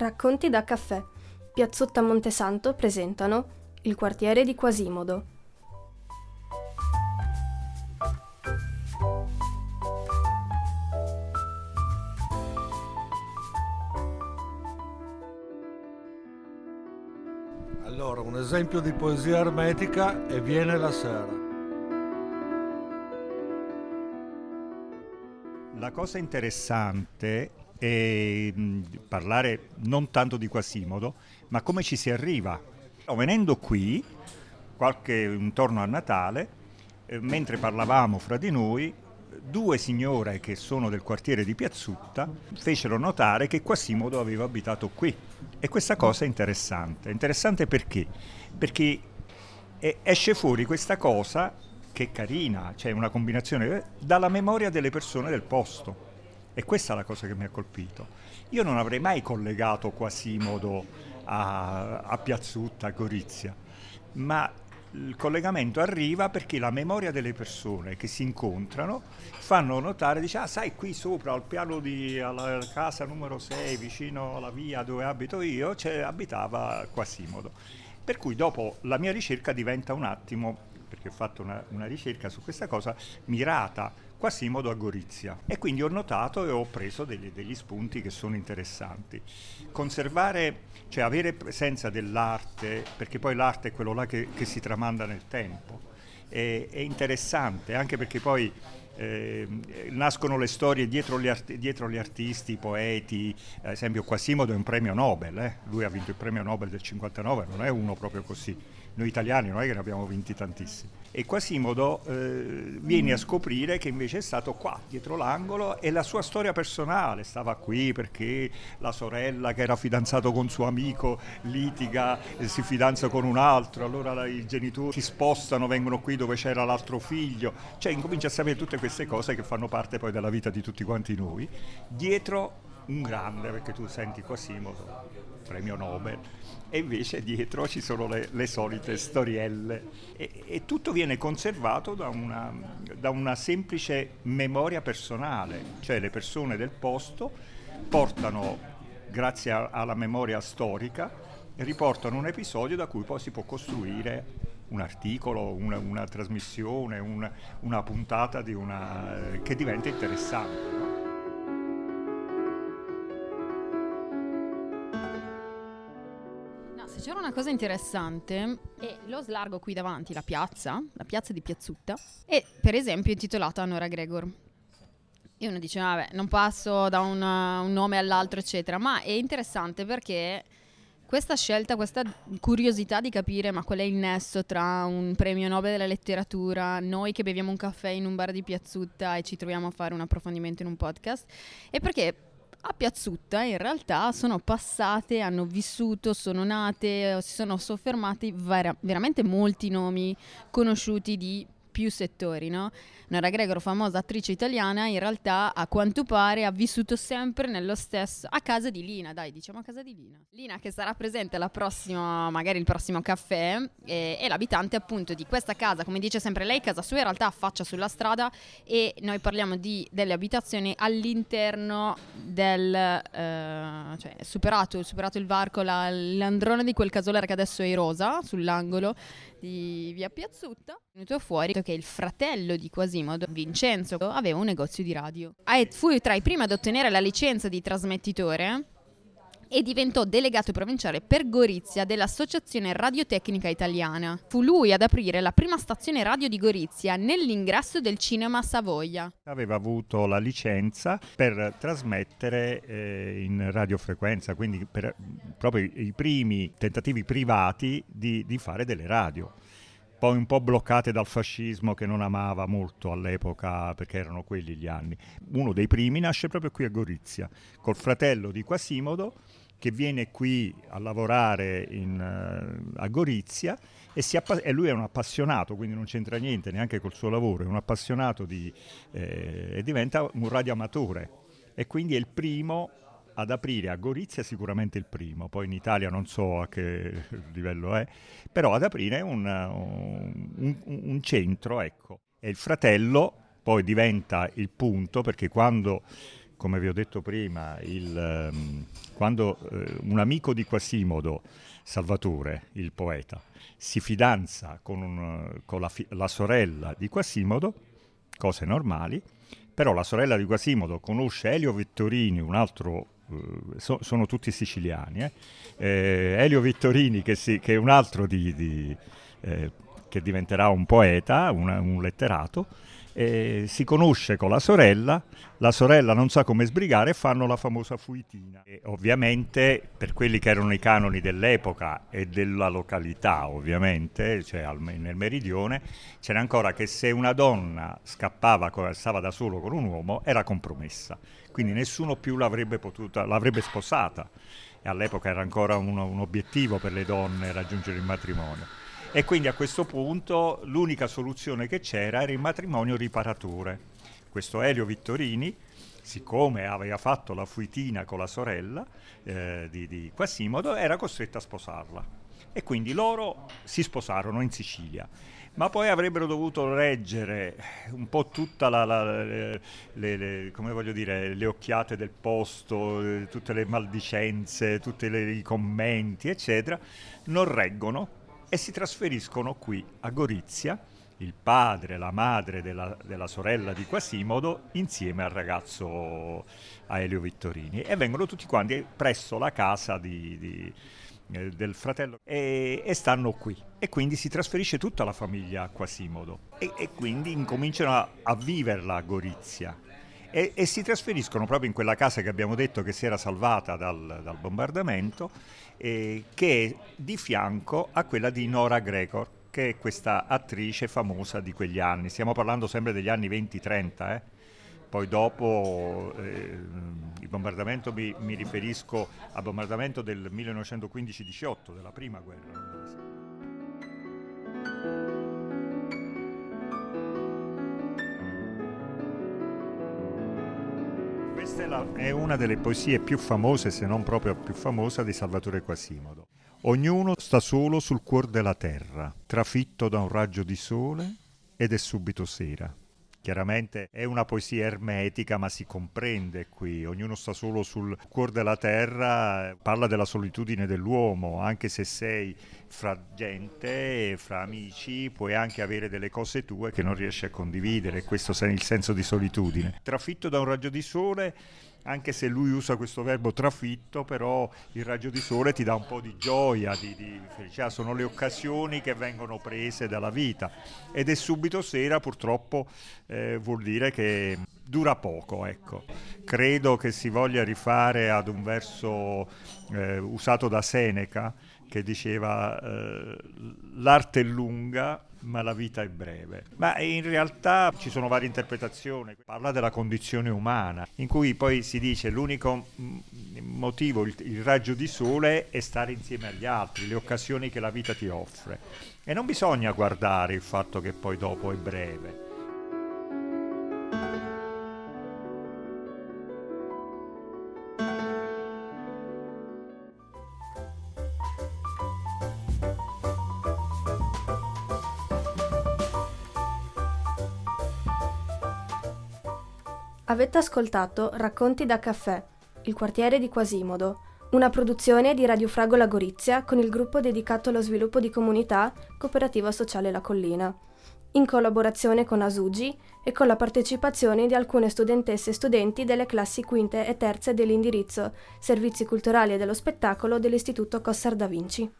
Racconti da caffè. Piazzotta Montesanto presentano Il quartiere di Quasimodo. Allora, un esempio di poesia ermetica e viene la sera. La cosa interessante è mh, parlare non tanto di Quasimodo, ma come ci si arriva. Venendo qui, qualche, intorno a Natale, eh, mentre parlavamo fra di noi, due signore che sono del quartiere di Piazzutta fecero notare che Quasimodo aveva abitato qui. E questa cosa è interessante. Interessante perché? Perché eh, esce fuori questa cosa che è carina, cioè una combinazione dalla memoria delle persone del posto. E questa è la cosa che mi ha colpito. Io non avrei mai collegato Quasimodo a, a Piazzutta, a Gorizia, ma il collegamento arriva perché la memoria delle persone che si incontrano fanno notare, dice, ah sai qui sopra al piano di alla casa numero 6 vicino alla via dove abito io, abitava Quasimodo. Per cui dopo la mia ricerca diventa un attimo perché ho fatto una, una ricerca su questa cosa mirata Quasimodo a Gorizia e quindi ho notato e ho preso degli, degli spunti che sono interessanti. Conservare, cioè avere presenza dell'arte, perché poi l'arte è quello là che, che si tramanda nel tempo, è, è interessante anche perché poi eh, nascono le storie dietro gli, art- dietro gli, artisti, i poeti, ad esempio Quasimodo è un premio Nobel, eh? lui ha vinto il premio Nobel del 59, non è uno proprio così, noi italiani non è che ne abbiamo vinti tantissimi. E Quasimodo eh, vieni a scoprire che invece è stato qua, dietro l'angolo, e la sua storia personale. Stava qui perché la sorella che era fidanzato con suo amico litiga, e si fidanza con un altro, allora i genitori si spostano, vengono qui dove c'era l'altro figlio, cioè incomincia a sapere tutte queste cose che fanno parte poi della vita di tutti quanti noi, dietro un grande, perché tu senti Quasimodo, premio Nobel, e invece dietro ci sono le, le solite storielle e, e, tutto viene conservato da una, da una semplice memoria personale, cioè le persone del posto portano, grazie a, alla memoria storica, riportano un episodio da cui poi si può costruire un articolo, una, una trasmissione, una, una puntata una, che diventa interessante. No? c'era una cosa interessante e lo slargo qui davanti, la piazza, la piazza di Piazzutta, è per esempio intitolata Nora Gregor. E uno dice, vabbè, non passo da una, un nome all'altro, eccetera, ma è interessante perché questa scelta, questa curiosità di capire ma qual è il nesso tra un premio Nobel della letteratura, noi che beviamo un caffè in un bar di Piazzutta e ci troviamo a fare un approfondimento in un podcast, è perché a Piazzutta in realtà sono passate, hanno vissuto, sono nate, si sono soffermati vera- veramente molti nomi conosciuti di più settori, no? Nora Gregor, famosa attrice italiana, in realtà a quanto pare ha vissuto sempre nello stesso, a casa di Lina, dai, diciamo a casa di Lina. Lina che sarà presente alla prossima, magari il prossimo caffè, e, è l'abitante appunto di questa casa, come dice sempre lei, casa sua in realtà affaccia sulla strada e noi parliamo di, delle abitazioni all'interno del, eh, cioè superato, superato il varco, la, l'androne di quel casolare che adesso è rosa, sull'angolo di via Piazzutta, venuto fuori che il fratello di Quasimodo, Vincenzo, aveva un negozio di radio. Fu tra i primi ad ottenere la licenza di trasmettitore e diventò delegato provinciale per Gorizia dell'Associazione Radiotecnica Italiana. Fu lui ad aprire la prima stazione radio di Gorizia nell'ingresso del cinema Savoia. Aveva avuto la licenza per trasmettere eh, in radiofrequenza, quindi per proprio i primi tentativi privati di, di fare delle radio poi un po' bloccate dal fascismo che non amava molto all'epoca perché erano quelli gli anni. Uno dei primi nasce proprio qui a Gorizia, col fratello di Quasimodo che viene qui a lavorare in, uh, a Gorizia e, appa- e, lui è un appassionato, quindi non c'entra niente neanche col suo lavoro, è un appassionato di, eh, e diventa un radioamatore e quindi è il primo ad aprire a Gorizia sicuramente il primo, poi in Italia non so a che livello è, però ad aprire un, un, un centro, ecco. E il fratello poi diventa il punto perché quando come vi ho detto prima, il, ehm, quando eh, un amico di Quasimodo, Salvatore, il poeta, si fidanza con, un, con la, la, sorella di Quasimodo, cose normali, però la sorella di Quasimodo conosce Elio Vittorini, un altro, so, sono tutti siciliani, eh? Eh, Elio Vittorini che, si, che, è un altro di, di, eh, che diventerà un poeta, una, un letterato, eh, si conosce con la sorella, la sorella non sa come sbrigare e fanno la famosa fuitina. E ovviamente per quelli che erano i canoni dell'epoca e della località, ovviamente, cioè al, nel meridione, c'era ancora che se una donna scappava, stava da solo con un uomo, era compromessa. Quindi nessuno più l'avrebbe, potuta, l'avrebbe sposata. E all'epoca era ancora un, un obiettivo per le donne raggiungere il matrimonio e quindi a questo punto l'unica soluzione che c'era era il matrimonio riparatore. Questo Elio Vittorini, siccome aveva fatto la fuitina con la sorella eh, di, di Quasimodo, era costretto a sposarla. E quindi loro si sposarono in Sicilia ma poi avrebbero dovuto reggere un po' tutte le, le, le, le, occhiate del posto, eh, tutte le maldicenze, tutti i commenti, eccetera, non reggono e si trasferiscono qui a Gorizia, il padre la madre della, della, sorella di Quasimodo insieme al ragazzo Aelio Vittorini. E vengono tutti quanti presso la casa di, di, eh, del fratello. E, e, stanno qui. E quindi si trasferisce tutta la famiglia a Quasimodo. E, e quindi incominciano a, a viverla a Gorizia e, e, si trasferiscono proprio in quella casa che abbiamo detto che si era salvata dal, dal bombardamento, eh, che è di fianco a quella di Nora Gregor, che è questa attrice famosa di quegli anni. Stiamo parlando sempre degli anni 20-30, eh? poi dopo eh, il bombardamento mi, mi riferisco al bombardamento del 1915-18, della prima guerra. Questa è, la, è, una delle poesie più famose, se non proprio più famosa, di Salvatore Quasimodo. Ognuno sta solo sul cuor della terra, trafitto da un raggio di sole ed è subito sera. Chiaramente è una poesia ermetica, ma si comprende qui. Ognuno sta solo sul cuore della terra, parla della solitudine dell'uomo, anche se sei fra gente, fra amici, puoi anche avere delle cose tue che non riesci a condividere, questo è il senso di solitudine. Trafitto da un raggio di sole anche se lui usa questo verbo trafitto, però il raggio di sole ti dà un po' di gioia, di, di felicità, sono le occasioni che vengono prese dalla vita ed è subito sera purtroppo eh, vuol dire che dura poco, ecco. Credo che si voglia rifare ad un verso eh, usato da Seneca che diceva eh, l'arte è lunga ma la vita è breve. Ma in realtà ci sono varie interpretazioni. Parla della condizione umana, in cui poi si dice l'unico motivo, il, il raggio di sole è stare insieme agli altri, le occasioni che la vita ti offre. E non bisogna guardare il fatto che poi dopo è breve. Avete ascoltato Racconti da caffè, il quartiere di Quasimodo, una produzione di Radio Fragola Gorizia con il gruppo dedicato allo sviluppo di comunità Cooperativa Sociale La Collina, in collaborazione con Asugi e con la partecipazione di alcune studentesse e studenti delle classi quinte e terze dell'indirizzo Servizi Culturali e dello Spettacolo dell'Istituto Cossar da Vinci.